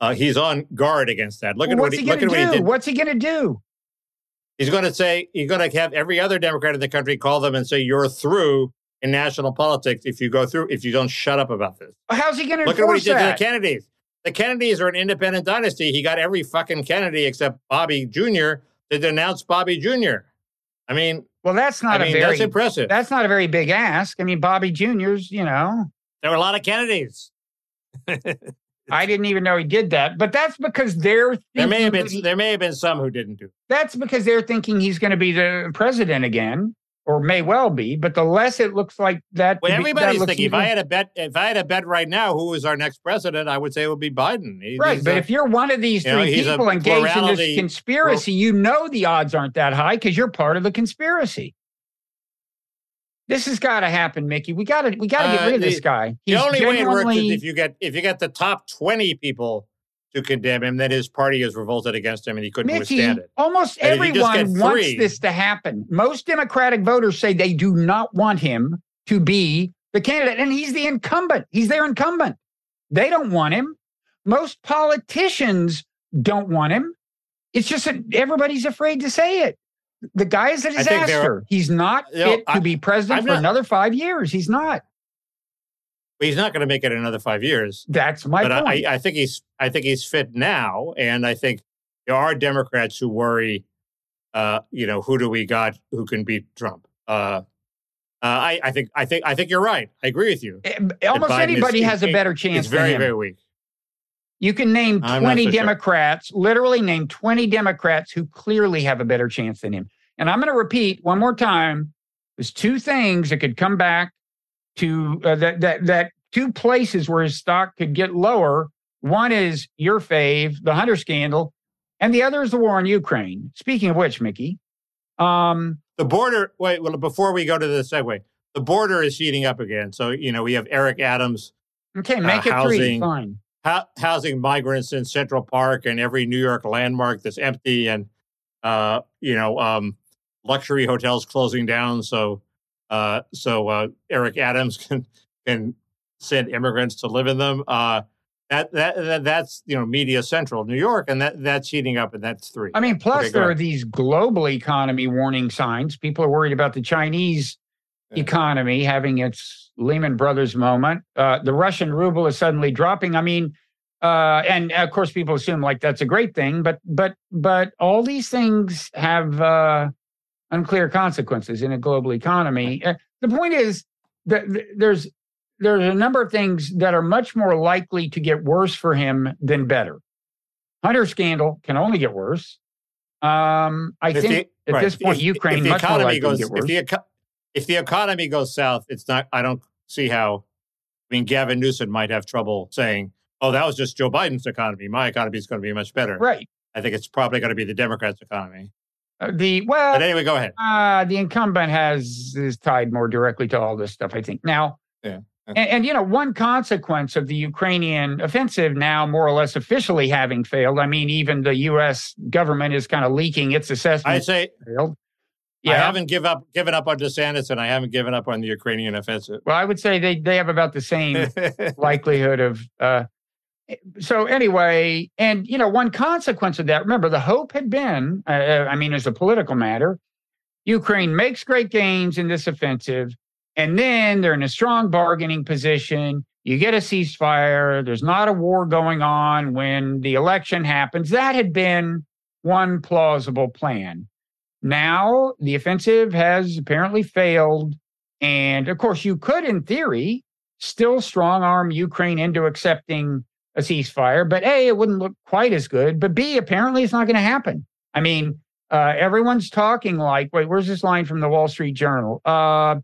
uh, he's on guard against that. Look well, at what he, he look at what he did. What's he going to do? He's going to say he's going to have every other Democrat in the country call them and say you're through in national politics if you go through if you don't shut up about this. How's he going to look at what he did that? to the Kennedys? The Kennedys are an independent dynasty. He got every fucking Kennedy except Bobby Jr to denounce Bobby Jr. I mean, well, that's not I mean, a very that's impressive. That's not a very big ask. I mean, Bobby Jr.'s, you know, there were a lot of Kennedys. [LAUGHS] I didn't even know he did that, but that's because they're there may have been he, there may have been some who didn't do. That's because they're thinking he's going to be the president again or may well be, but the less it looks like that. Well, everybody's that thinking. Even, if I had a bet, if I had a bet right now, who is our next president? I would say it would be Biden. He, right, but a, if you're one of these three know, people engaged in this conspiracy, you know the odds aren't that high because you're part of the conspiracy. This has got to happen, Mickey. We got to we got to get uh, rid of this guy. He's the only way it works is if you get if you get the top twenty people to condemn him, then his party has revolted against him and he couldn't Mickey, withstand it. Almost and everyone wants this to happen. Most Democratic voters say they do not want him to be the candidate, and he's the incumbent. He's their incumbent. They don't want him. Most politicians don't want him. It's just that everybody's afraid to say it. The guy is a disaster. He's not fit know, I, to be president I'm for not, another five years. He's not he's not going to make it another five years. That's my but point. I, I, think he's I think he's fit now, and I think there are Democrats who worry, uh, you know, who do we got who can beat Trump? Uh, uh, I, I, think I think I think you're right. I agree with you. Eh, almost anybody is, has a better chance. It's very very weak. You can name 20 so Democrats, sure. literally name 20 Democrats who clearly have a better chance than him. And I'm going to repeat one more time. There's two things that could come back to uh, that that that two places where his stock could get lower. One is your fave, the Hunter scandal, and the other is the war in Ukraine. Speaking of which, Mickey, um, the border. Wait, well, before we go to the segue, the border is heating up again. So you know we have Eric Adams. Okay, make uh, it housing, three. Fine. housing migrants in Central Park and every New York landmark that's empty, and uh, you know um, luxury hotels closing down. So uh, so uh, Eric Adams [LAUGHS] can can send immigrants to live in them. Uh, that, that, that that's you know media central New York, and that that's heating up, and that's three. I mean, plus okay, there are these global economy warning signs. People are worried about the Chinese yeah. economy having its Lehman Brothers moment. Uh, the Russian ruble is suddenly dropping. I mean, uh, and of course, people assume like that's a great thing, but but but all these things have uh, unclear consequences in a global economy. Uh, the point is that there's there's a number of things that are much more likely to get worse for him than better. Hunter scandal can only get worse. Um, I if think the, at right. this point, if, Ukraine if the much more goes, get worse. If the, if the economy goes south, it's not. I don't see how. I mean, Gavin Newsom might have trouble saying, "Oh, that was just Joe Biden's economy. My economy is going to be much better." Right. I think it's probably going to be the Democrats' economy. Uh, the well, but anyway, go ahead. Uh, the incumbent has is tied more directly to all this stuff. I think now. Yeah. And, and, you know, one consequence of the Ukrainian offensive now more or less officially having failed. I mean, even the U.S. government is kind of leaking its assessment. I say failed. Yeah. I haven't give up given up on DeSantis, and I haven't given up on the Ukrainian offensive. Well, I would say they they have about the same [LAUGHS] likelihood of. Uh, so anyway, and you know, one consequence of that. Remember, the hope had been. Uh, uh I mean, as a political matter, Ukraine makes great gains in this offensive and then they're in a strong bargaining position. You get a ceasefire. There's not a war going on when the election happens. That had been one plausible plan. Now the offensive has apparently failed. And of course, you could, in theory, still strong arm Ukraine into accepting a ceasefire. But A, it wouldn't look quite as good. But B, apparently it's not going to happen. I mean, uh, everyone's talking like, wait, where's this line from the Wall Street Journal? Uh,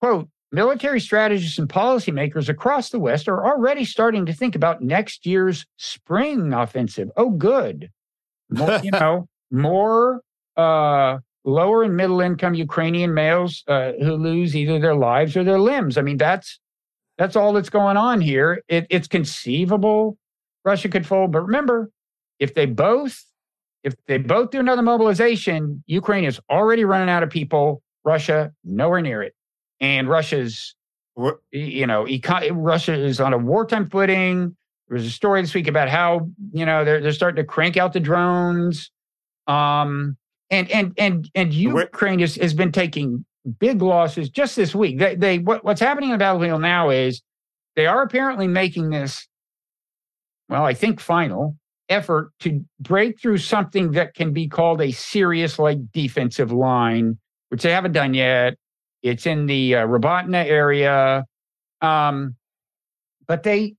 Quote, military strategists and policymakers across the West are already starting to think about next year's spring offensive. Oh, good. More, you [LAUGHS] know, more uh, lower and middle income Ukrainian males uh, who lose either their lives or their limbs. I mean, that's that's all that's going on here. It, it's conceivable Russia could fold, but remember, if they both if they both do another mobilization, Ukraine is already running out of people. Russia nowhere near it and Russia's, you know, eco- Russia is on a wartime footing. There was a story this week about how you know they're they're starting to crank out the drones, um, and and and and Ukraine has, has been taking big losses just this week. They they what, what's happening in the battlefield now is they are apparently making this, well, I think final effort to break through something that can be called a serious like defensive line, which they haven't done yet. It's in the uh, Robotyne area. Um, but they,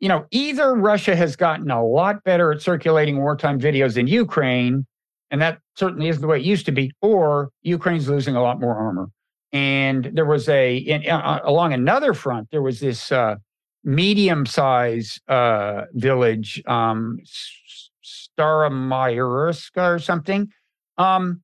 you know, either Russia has gotten a lot better at circulating wartime videos in Ukraine, and that certainly isn't the way it used to be, or Ukraine's losing a lot more armor. And there was a, in, uh, along another front, there was this uh, medium size uh, village, um, Staromayorsk or something. Um,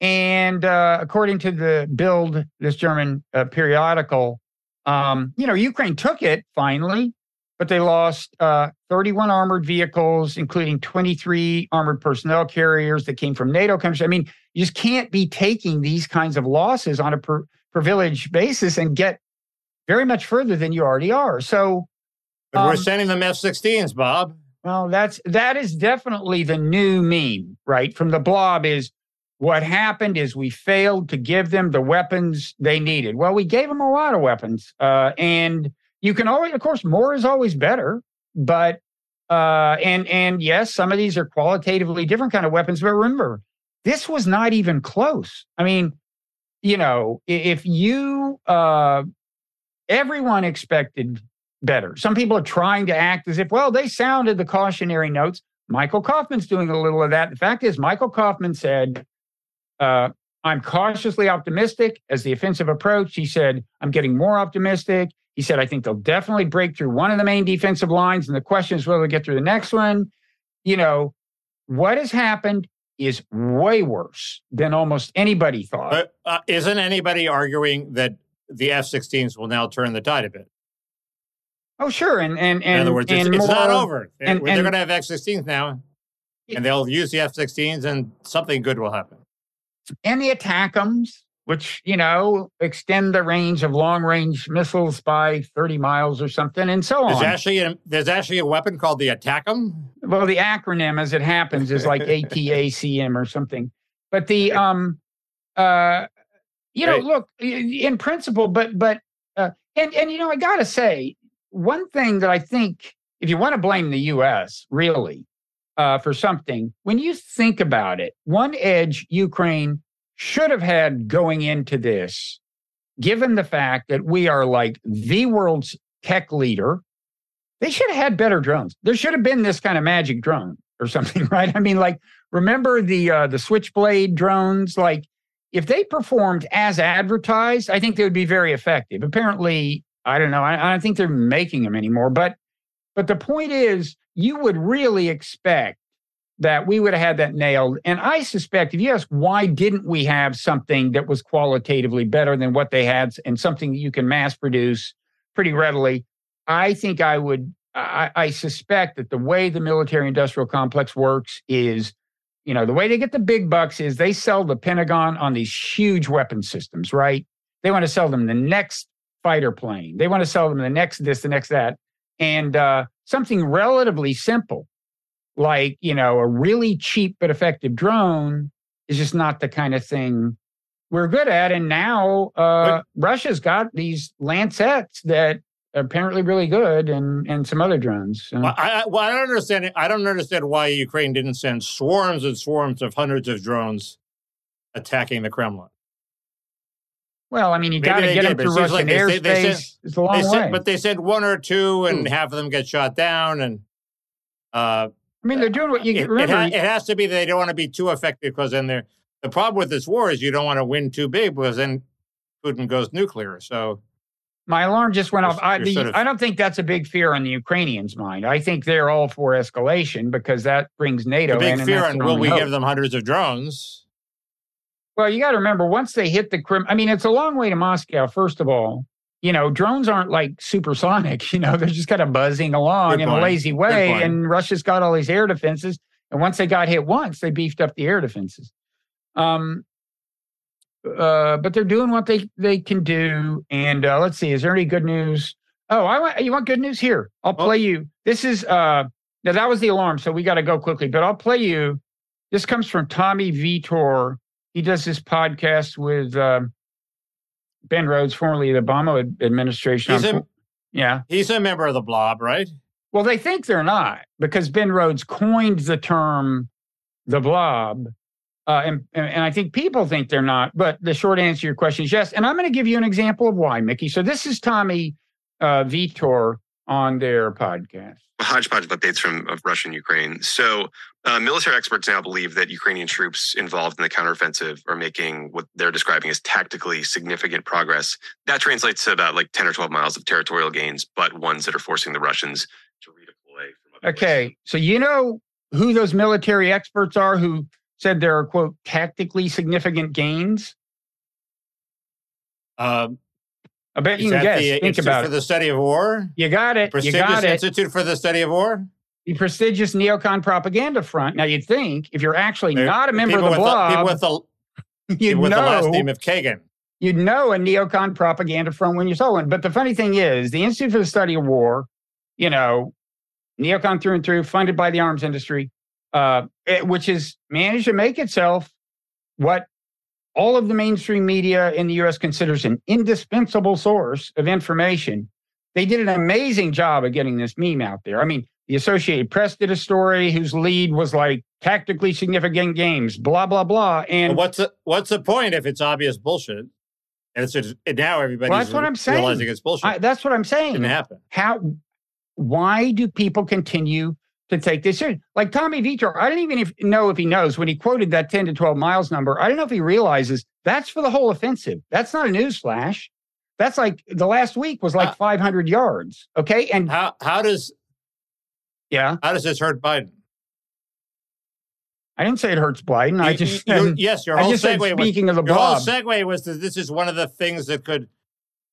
and uh, according to the Bild, this German uh, periodical, um, you know, Ukraine took it finally, but they lost uh, 31 armored vehicles, including 23 armored personnel carriers that came from NATO countries. I mean, you just can't be taking these kinds of losses on a per, per village basis and get very much further than you already are. So, but we're um, sending them F-16s, Bob. Well, that's that is definitely the new meme, right? From the blob is what happened is we failed to give them the weapons they needed. Well, we gave them a lot of weapons. Uh, and you can always, of course, more is always better. But Uh, and and yes, some of these are qualitatively different kind of weapons, but remember, this was not even close. I mean, you know, if you uh, everyone expected better. Some people are trying to act as if, well, they sounded the cautionary notes. Michael Kofman's doing a little of that. The fact is, Michael Kaufman said, uh, I'm cautiously optimistic as the offensive approach. He said, I'm getting more optimistic. He said, I think they'll definitely break through one of the main defensive lines. And the question is whether they get through the next one. You know, what has happened is way worse than almost anybody thought. But uh, isn't anybody arguing that the F 16s will now turn the tide a bit? Oh, sure. And, and, and in other words, it's, it's more, not over. and- they're going to have F 16s now, and they'll use the F 16s, and something good will happen. and the ATACMs, which, you know, extend the range of long range missiles by 30 miles or something, and so There's on. actually a, there's actually a weapon called the ATACM. well, the acronym as it happens is like [LAUGHS] ATACM or something. But the, um, uh, you know, Right. look, in principle, but, but, uh, and, and, you know, I got to say, one thing that I think, if you want to blame the US, really, uh, for something, when you think about it, one edge Ukraine should have had going into this, given the fact that we are like the world's tech leader, they should have had better drones. There should have been this kind of magic drone or something, [LAUGHS] right? I mean, like, remember the uh, the Switchblade drones? Like, if they performed as advertised, I think they would be very effective. Apparently, I don't know. I, I don't think they're making them anymore. But but the point is, you would really expect that we would have had that nailed. And I suspect if you ask why didn't we have something that was qualitatively better than what they had and something that you can mass produce pretty readily, I think I would I, I suspect that the way the military industrial complex works is, you know, the way they get the big bucks is they sell the Pentagon on these huge weapon systems, right? They want to sell them the next fighter plane. They want to sell them the next this, the next that. And uh, something relatively simple, like, you know, a really cheap but effective drone is just not the kind of thing we're good at. And now uh, Russia's got these Lancets that are apparently really good and, and some other drones. So- Well, I, well, I don't understand. it. I don't understand why Ukraine didn't send swarms and swarms of hundreds of drones attacking the Kremlin. Well, I mean, you got to get did, them Russian like they airspace. said- they said- it's a long They way. sent, but they sent one or two, and half of them get shot down. And uh, I mean, they're doing what you it, it, remember. ha- it has to be they don't want to be too effective because then they're the problem with this war is you don't want to win too big because then Putin goes nuclear. So my alarm just went off. I, the, sort of- I don't think that's a big fear on the Ukrainians' mind. I think they're all for escalation because that brings NATO the big and fear on will we hope. give them hundreds of drones? Well, you got to remember once they hit the Crim. I mean, it's a long way to Moscow. First of all, you know, drones aren't like supersonic. [LAUGHS] You know, they're just kind of buzzing along Good in point. a lazy way. And Russia's got all these air defenses. And once they got hit once, they beefed up the air defenses. Um, uh, but they're doing what they they can do. And uh, let's see, is there any good news? Oh, I want you want good news here. I'll Oh. play you. This is uh now that was the alarm, so we got to go quickly. But I'll play you. This comes from Tommy Vietor. He does this podcast with um Ben Rhodes, formerly the Obama ad- administration. He's a- yeah. He's a member of the blob, right? Well, they think they're not because Ben Rhodes coined the term the blob. Uh, and, and and I think people think they're not. But the short answer to your question is yes. And I'm going to give you an example of why, Mickey. So this is Tommy uh, Vietor on their podcast. a hodgepodge of updates from of Russia and Ukraine. So, uh, military experts now believe that Ukrainian troops involved in the counteroffensive are making what they're describing as tactically significant progress. That translates to about like 10 or 12 miles of territorial gains, but ones that are forcing the Russians to redeploy. From other places. Okay. So you know who those military experts are who said there are, quote, tactically significant gains? Um, I bet is you can guess. the Think Institute about for it. the Study of War? You got it. You Prestigious got it. Institute for the Study of War? the prestigious neocon propaganda front. Now, you'd think if you're actually They're- not a member of the [LAUGHS] people with the, you'd with the last name of Kagan. you'd know a neocon propaganda front when you saw one. But the funny thing is, the Institute for the Study of War, you know, neocon through and through, funded by the arms industry, uh, it- which has managed to make itself what all of the mainstream media in the U.S. considers an indispensable source of information. They did an amazing job of getting this meme out there. I mean, the Associated Press did a story whose lead was like tactically significant games, blah blah blah. And what's the what's the point if it's obvious bullshit? And it's just, and now everybody's that's what I'm saying. realizing it's bullshit. I, that's what I'm It saying. didn't happen. How? Why do people continue to take this in? Like Tommy Vietor, I don't even if, know if he knows when he quoted that 10 to 12 miles number. I don't know if he realizes that's for the whole offensive. That's not a news flash. That's like the last week was like Uh, 500 yards. Okay, and How how does yeah, how does this hurt Biden? I didn't say it hurts Biden. I just you- you- said- yes, your whole segue was speaking of the your whole segue was that this is one of the things that could,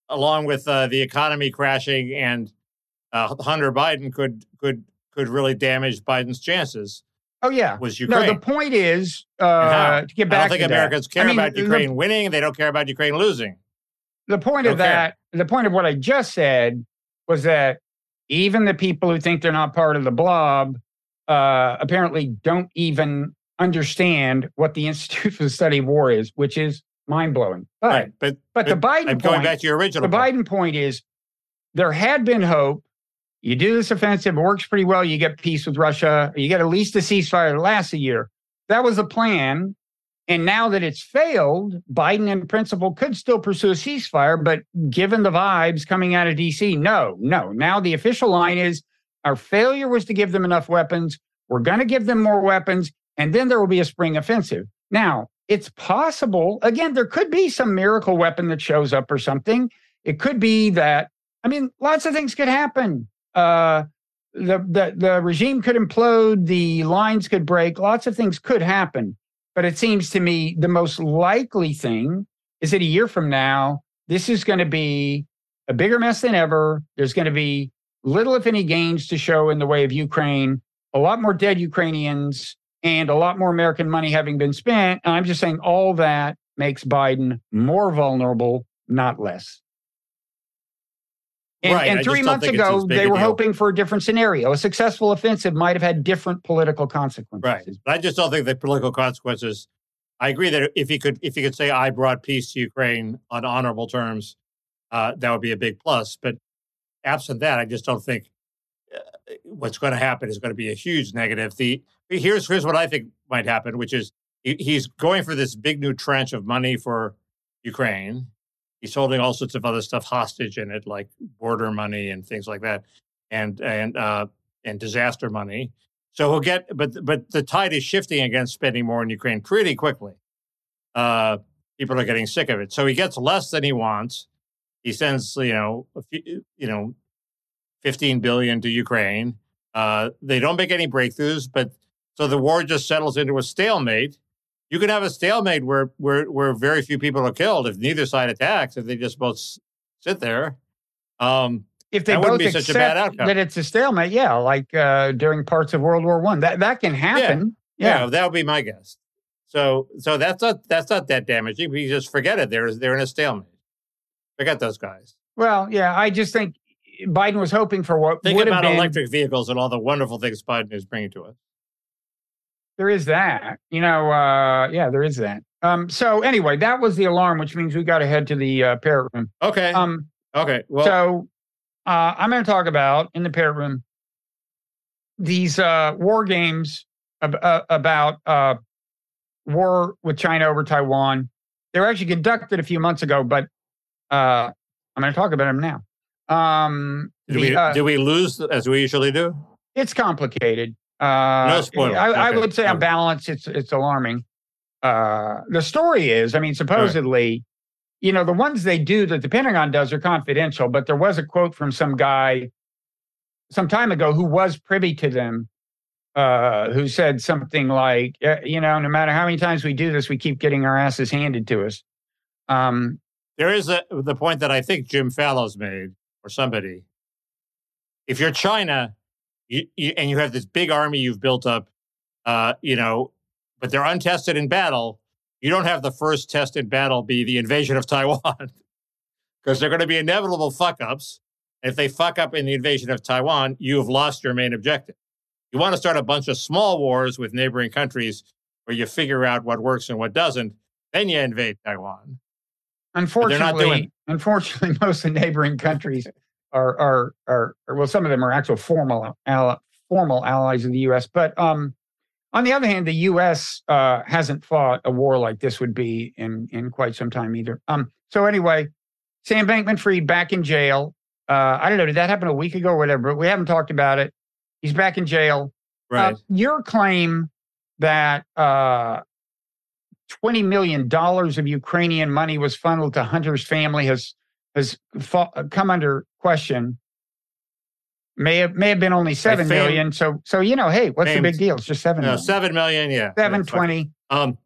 along with uh, the economy crashing and uh, Hunter Biden, could could could really damage Biden's chances. Oh yeah. Was Ukraine. No, the point is uh, to get back. I don't think to that. Americans care I mean, about the- Ukraine winning. They don't care about Ukraine losing. the point of care. that, the point of what I just said was that even the people who think they're not part of the blob uh, apparently don't even understand what the [LAUGHS] Institute for the Study of War is, which is mind blowing. But, Right, but but the Biden I'm going back to your original. the point. Biden point is there had been hope. You do this offensive, it works pretty well. You get peace with Russia. You get at least a ceasefire that lasts a year. That was the plan. And now that it's failed, Biden in principle could still pursue a ceasefire. But given the vibes coming out of DC, no, no. Now the official line is our failure was to give them enough weapons. We're going to give them more weapons, and then there will be a spring offensive. Now, it's possible, again, there could be some miracle weapon that shows up or something. It could be that, I mean, lots of things could happen. Uh, the, the, the regime could implode, the lines could break, lots of things could happen. But it seems to me the most likely thing is that a year from now, this is going to be a bigger mess than ever. There's going to be little, if any, gains to show in the way of Ukraine, a lot more dead Ukrainians, and a lot more American money having been spent. And I'm just saying all that makes Biden more vulnerable, not less. And, Right, and three months think it's as ago, they were hoping for a different scenario. A successful offensive might have had different political consequences. Right. But I just don't think the political consequences. I agree that if he could, if he could say, "I brought peace to Ukraine on honorable terms," uh, that would be a big plus. But absent that, I just don't think uh, what's going to happen is going to be a huge negative. The here's here's what I think might happen, which is he, he's going for this big new tranche of money for Ukraine. He's holding all sorts of other stuff hostage in it, like border money and things like that, and and uh, and disaster money. So he'll get, but but the tide is shifting against spending more in Ukraine pretty quickly. Uh, people are getting sick of it, so he gets less than he wants. He sends, you know, few, you know, fifteen billion to Ukraine. Uh, they don't make any breakthroughs, but so the war just settles into a stalemate. You can have a stalemate where where where very few people are killed if neither side attacks. If they just both sit there. Um, if they That wouldn't both be such a bad outcome. that it's a stalemate, yeah, like uh, during parts of World War One, that that can happen. Yeah, Yeah, that would be my guess. So, so that's not that's not that damaging. We just forget it. They're they're in a stalemate. Forget those guys. Well, yeah, I just think Biden was hoping for what Think would have about been. electric vehicles and all the wonderful things Biden is bringing to us. There is that, you know. Uh, yeah, there is that. Um, so anyway, that was the alarm, which means we got to head to the uh, parrot room. Okay. Um, okay. Well, so uh, I'm going to talk about in the parrot room these uh, war games ab- uh, about uh, war with China over Taiwan. They were actually conducted a few months ago, but uh, I'm going to talk about them now. Um, do the, we uh, do we lose as we usually do? it's complicated. Uh, No spoilers. I, I would say on balance, it's it's alarming. Uh, the story is, I mean, supposedly, you know, the ones they do that the Pentagon does are confidential, but there was a quote from some guy some time ago who was privy to them, uh, who said something like, "Uh, you know, no matter how many times we do this, we keep getting our asses handed to us. Um, There is a, the point that I think Jim Fallows made, or somebody. If you're China, you, you, and you have this big army you've built up, uh, you know, but they're untested in battle, you don't have the first test in battle be the invasion of [LAUGHS] Taiwan, because they're going to be inevitable fuck ups. And if they fuck up in the invasion of Taiwan, you have lost your main objective. You want to start a bunch of small wars with neighboring countries where you figure out what works and what doesn't, then you invade Taiwan. Unfortunately, unfortunately, [LAUGHS] most of the neighboring countries are, are are well, some of them are actual formal formal allies of the U.S. But um, on the other hand, the U.S. Uh, hasn't fought a war like this would be in in quite some time either. Um, so anyway, Sam Bankman-Fried back in jail. Uh, I don't know. Did that happen a week ago or whatever? But we haven't talked about it. He's back in jail. Right. Uh, your claim that uh, twenty million dollars of Ukrainian money was funneled to Hunter's family has has fa- come under question. May have may have been only seven famed- million. So so you know, hey, what's the big deal? It's just seven. no, million. seven million. Yeah. Seven Yeah, fuck it. twenty. Um,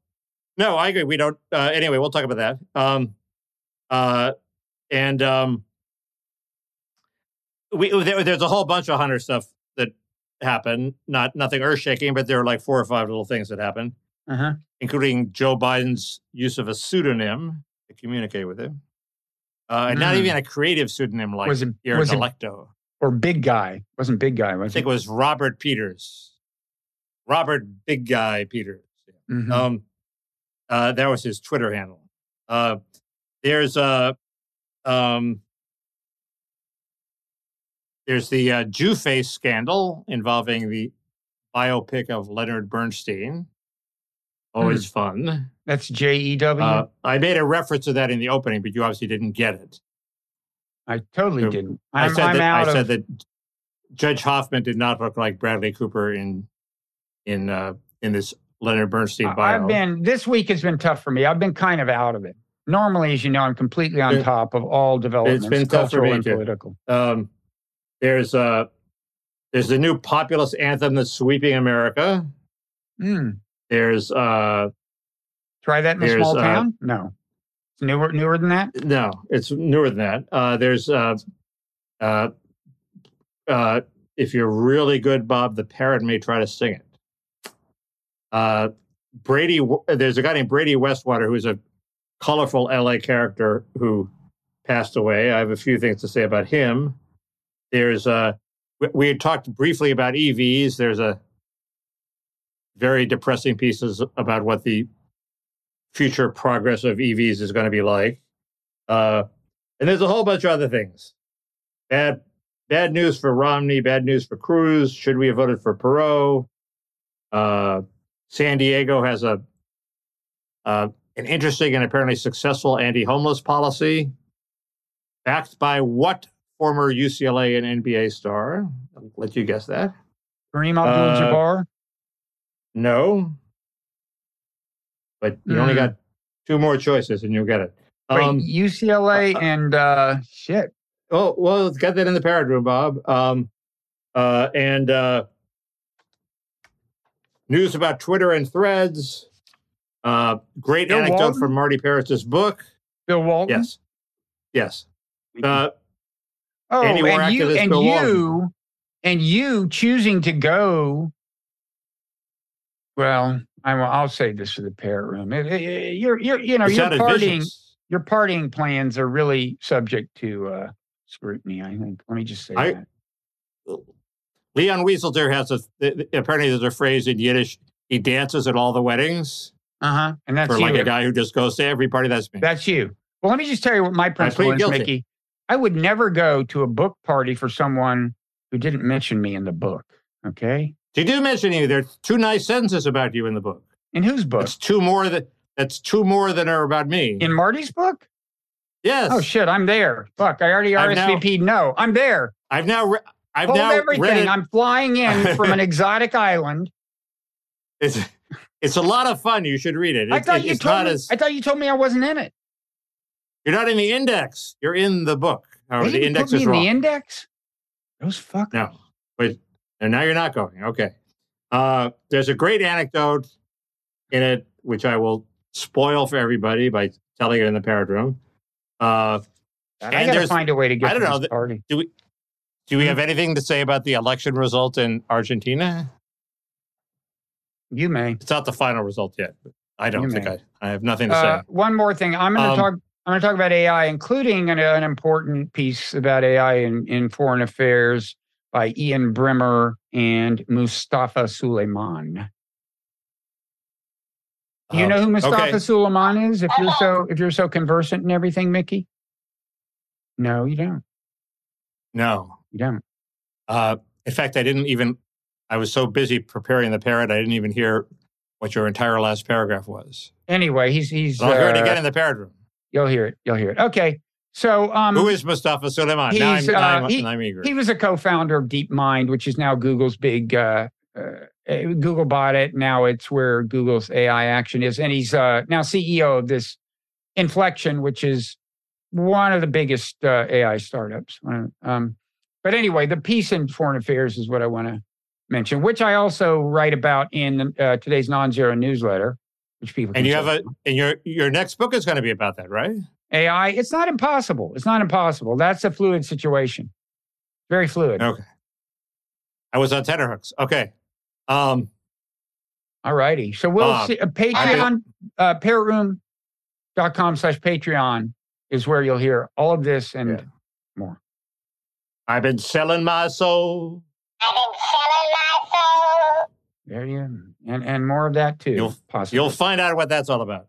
no, I agree. We don't. Uh, anyway, we'll talk about that. Um, uh, and um, we there, there's a whole bunch of hunter stuff that happened. Not nothing earth shaking, but there are like four or five little things that happened, Uh-huh. including Joe Biden's use of a pseudonym to communicate with him, uh, and not Mm. even a creative pseudonym like Was it was it or big guy? Wasn't big guy? I think it was Robert Peters, Robert Big Guy Peters. Mhm. Um, uh, that was his Twitter handle. Uh, there's a, um, there's the uh, Jew face scandal involving the biopic of Leonard Bernstein. Always fun. That's J E W. Uh, I made a reference to that in the opening, but you obviously didn't get it. I totally so didn't. I I'm, said I'm that out I of. that Judge Hoffman did not look like Bradley Cooper in in uh, in this Leonard Bernstein bio. I've been this week has been tough for me. I've been kind of out of it. Normally, as you know, I'm completely on It- top of all developments, it's been tough for cultural me and too. political. Um, there's uh, there's the new populist anthem that's sweeping America. Mm. There's uh, Try that in a small uh, town? No, it's newer newer than that. no, it's newer than that. Uh, there's uh, uh, uh, if you're really good, Bob, the parrot may try to sing it. Uh, Brady, there's a guy named Brady Westwater who's a colorful LA character who passed away. I have a few things to say about him. There's uh, we- we had talked briefly about EVs. There's a very depressing pieces about what the future progress of EVs is going to be like. Uh, and there's a whole bunch of other things. Bad, bad news for Romney. Bad news for Cruz. Should we have voted for Perot? Uh, San Diego has a uh, an interesting and apparently successful anti-homeless policy, backed by what former UCLA and NBA star? I'll let you guess that. Kareem Abdul-Jabbar. No, but you only Hmm. got two more choices, and you'll get it. Wait, Um, UCLA uh, and uh, shit. Oh, well, let's get that in the parrot room, Bob. Um, uh, and uh, news about Twitter and threads. Uh, great Bill anecdote Walton? from Marty Peretz's book. Bill Walton. Yes. Yes. Uh, Oh, and you and Bill you and you choosing to go. Well, I will, I'll say this for the parrot room. It- it- You're, you're, you know, it your partying, your partying plans are really subject to uh, scrutiny. I think. Let me just say I- that. Leon Wieseltier has a, apparently there's a phrase in Yiddish. He dances at all the weddings Uh huh. And that's for you. like a guy who just goes to every party. That's me. That's you. Well, let me just tell you what my principle is, guilty. Mickey. I would never go to a book party for someone who didn't mention me in the book. Okay. You do mention you. There are two nice sentences about you in the book. In whose book? That's two more that that's two more than are about me. In Marty's book? yes. Oh shit, I'm there. Fuck, I already RSVP'd. no, I'm there. I've now re- I've Hold now everything. read it. I'm flying in [LAUGHS] from an exotic island. It's it's a lot of fun. You should read it. I thought it- you it's told me. as I thought you told me I wasn't in it. you're not in the index. You're in the book. However, They the index put me in wrong. the index. Those fuckers. No, and now you're not going. Okay. Uh, there's a great anecdote in it, which I will spoil for everybody by telling it in the parrot room. Uh, I gotta find a way to get I don't to know, this the- party. do Hmm. we have anything to say about the election result in Argentina? You may. It's not the final result yet. But I don't You think may. I. I have nothing to Uh, say. one more thing. I'm going to Um, talk. I'm going to talk about AI, including an, an important piece about AI in, in foreign affairs by Ian Bremmer and Mustafa Suleyman. Do you Uh, know who Mustafa okay. Suleyman is? If you're so [LAUGHS] if you're so conversant in everything, Mickey. No, you don't. No. You don't. Uh, in fact, I didn't even I was so busy preparing the parrot, I didn't even hear what your entire last paragraph was. Anyway, he's he's. But I'll hear it uh, again in the parrot room. You'll hear it. You'll hear it. Okay. So um, Who is Mustafa Suleyman? Now I'm, he's, now I'm, uh, he- I'm eager. he was a co-founder of DeepMind, which is now Google's big. Uh, uh, uh, Google bought it. Now it's where Google's AI action is, and he's uh, now CEO of this Inflection, which is one of the biggest uh, AI startups. Um, but anyway, the piece in Foreign Affairs is what I want to mention, which I also write about in uh, today's Nonzero newsletter, which people and you have a and your your next book is going to be about that, right? AI. It's not impossible. It's not impossible. That's a fluid situation. Very fluid. Okay. I was on tenterhooks. Okay. Um, All righty. So we'll Bob, see. Uh, Patreon, uh, parrotroom.com slash Patreon is where you'll hear all of this and Yeah. more. I've been selling my soul. I've been selling my soul. There you and and more of that too. You'll- possibly. You'll find out what that's all about.